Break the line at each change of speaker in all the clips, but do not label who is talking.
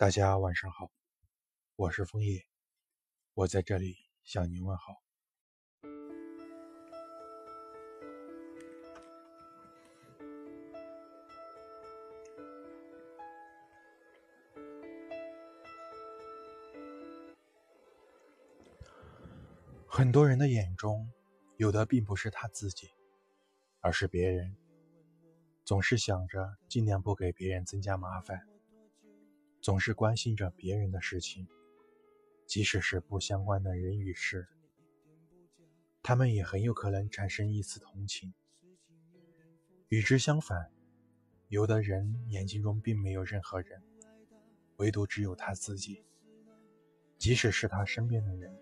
大家晚上好，我是枫叶，我在这里向您问好。很多人的眼中，有的并不是他自己，而是别人。总是想着尽量不给别人增加麻烦，总是关心着别人的事情，即使是不相关的人与事，他们也很有可能产生一丝同情。与之相反，有的人眼睛中并没有任何人，唯独只有他自己，即使是他身边的人，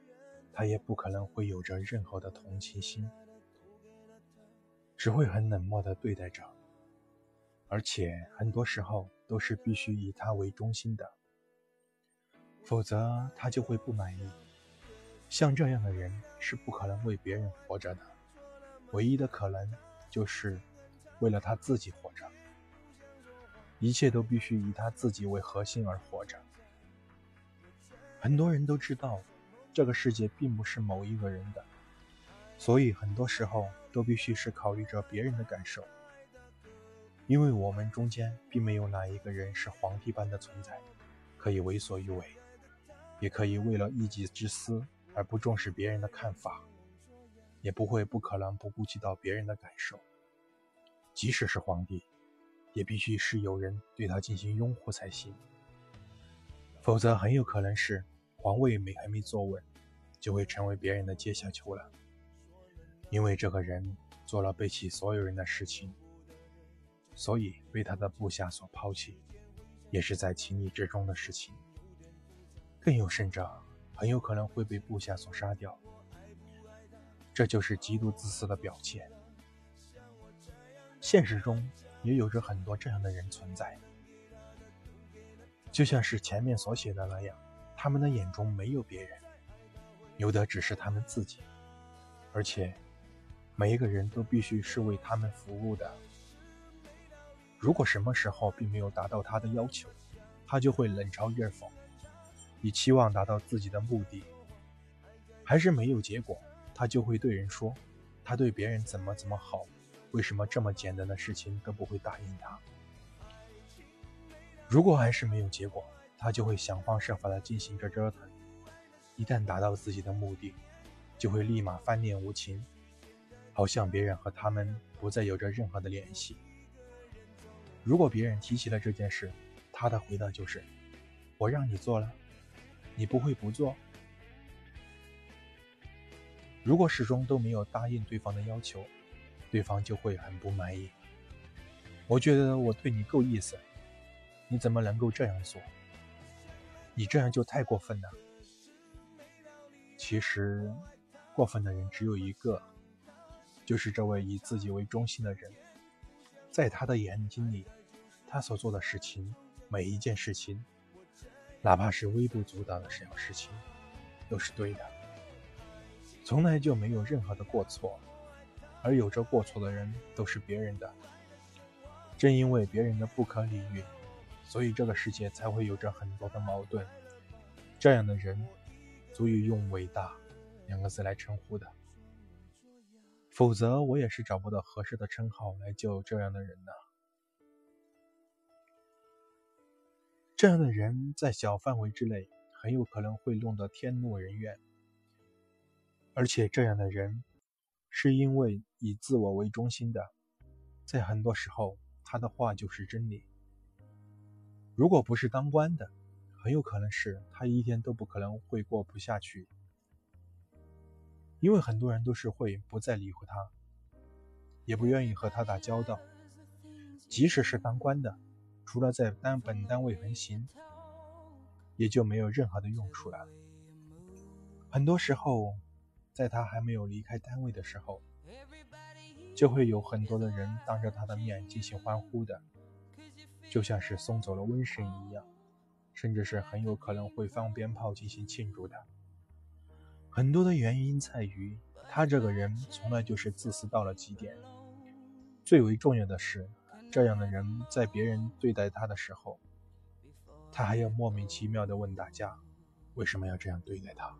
他也不可能会有着任何的同情心，只会很冷漠地对待着。而且很多时候都是必须以他为中心的，否则他就会不满意。像这样的人是不可能为别人活着的，唯一的可能就是为了他自己活着。一切都必须以他自己为核心而活着。很多人都知道，这个世界并不是某一个人的，所以很多时候都必须是考虑着别人的感受。因为我们中间并没有哪一个人是皇帝般的存在，可以为所欲为，也可以为了一己之私而不重视别人的看法，也不会不可能不顾及到别人的感受。即使是皇帝，也必须是有人对他进行拥护才行，否则很有可能是皇位没还没坐稳，就会成为别人的阶下囚了。因为这个人做了背弃所有人的事情。所以被他的部下所抛弃，也是在情理之中的事情。更有甚者，很有可能会被部下所杀掉。这就是极度自私的表现。现实中也有着很多这样的人存在，就像是前面所写的那样，他们的眼中没有别人，有的只是他们自己，而且每一个人都必须是为他们服务的。如果什么时候并没有达到他的要求，他就会冷嘲热讽，以期望达到自己的目的。还是没有结果，他就会对人说：“他对别人怎么怎么好，为什么这么简单的事情都不会答应他？”如果还是没有结果，他就会想方设法的进行着折腾。一旦达到自己的目的，就会立马翻脸无情，好像别人和他们不再有着任何的联系。如果别人提起了这件事，他的回答就是：“我让你做了，你不会不做。”如果始终都没有答应对方的要求，对方就会很不满意。我觉得我对你够意思，你怎么能够这样做？你这样就太过分了。其实，过分的人只有一个，就是这位以自己为中心的人，在他的眼睛里。他所做的事情，每一件事情，哪怕是微不足道的小事情，都是对的，从来就没有任何的过错。而有着过错的人，都是别人的。正因为别人的不可理喻，所以这个世界才会有着很多的矛盾。这样的人，足以用“伟大”两个字来称呼的。否则，我也是找不到合适的称号来救这样的人的。这样的人在小范围之内很有可能会弄得天怒人怨，而且这样的人是因为以自我为中心的，在很多时候他的话就是真理。如果不是当官的，很有可能是他一天都不可能会过不下去，因为很多人都是会不再理会他，也不愿意和他打交道，即使是当官的。除了在单本单位横行，也就没有任何的用处了。很多时候，在他还没有离开单位的时候，就会有很多的人当着他的面进行欢呼的，就像是送走了瘟神一样，甚至是很有可能会放鞭炮进行庆祝的。很多的原因在于，他这个人从来就是自私到了极点。最为重要的是。这样的人，在别人对待他的时候，他还要莫名其妙的问大家为什么要这样对待他，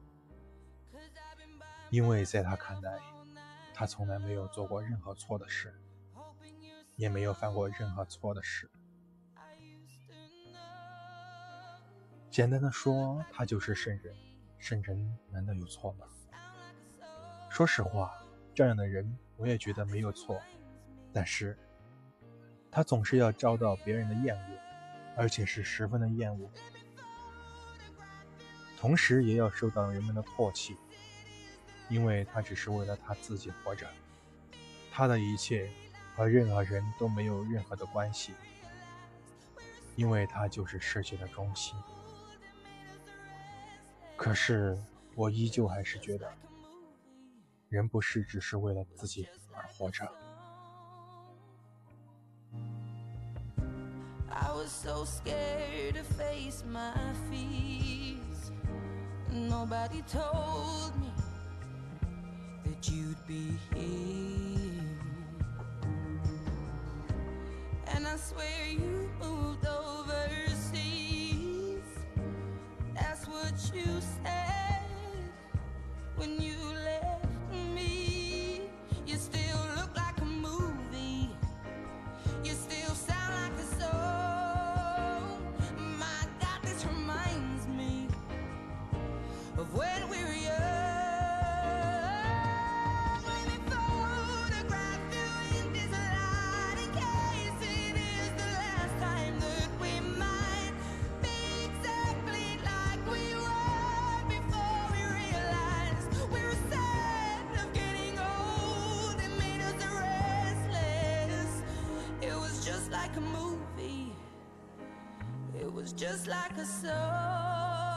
因为在他看来，他从来没有做过任何错的事，也没有犯过任何错的事。简单的说，他就是圣人。圣人难道有错吗？说实话，这样的人我也觉得没有错，但是，他总是要遭到别人的厌恶，而且是十分的厌恶，同时也要受到人们的唾弃，因为他只是为了他自己活着，他的一切和任何人都没有任何的关系，因为他就是世界的中心。可是，我依旧还是觉得，人不是只是为了自己而活着。
was so scared to face my fears. Nobody told me that you'd be here. And I swear you moved overseas. That's what you said when you. like a movie. It was just like a song.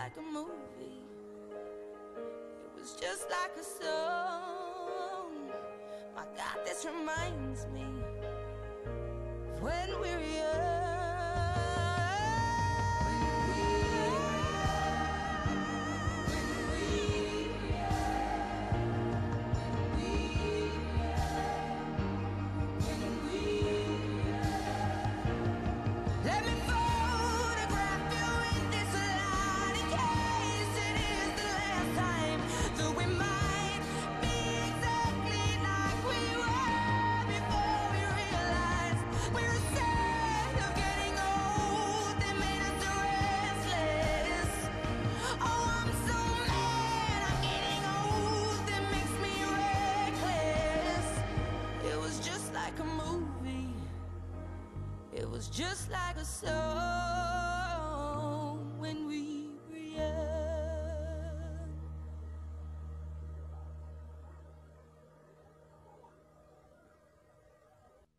Like a movie. It was just like a song. My God, this reminds me when we were young. just like a movie. It was just like a song when we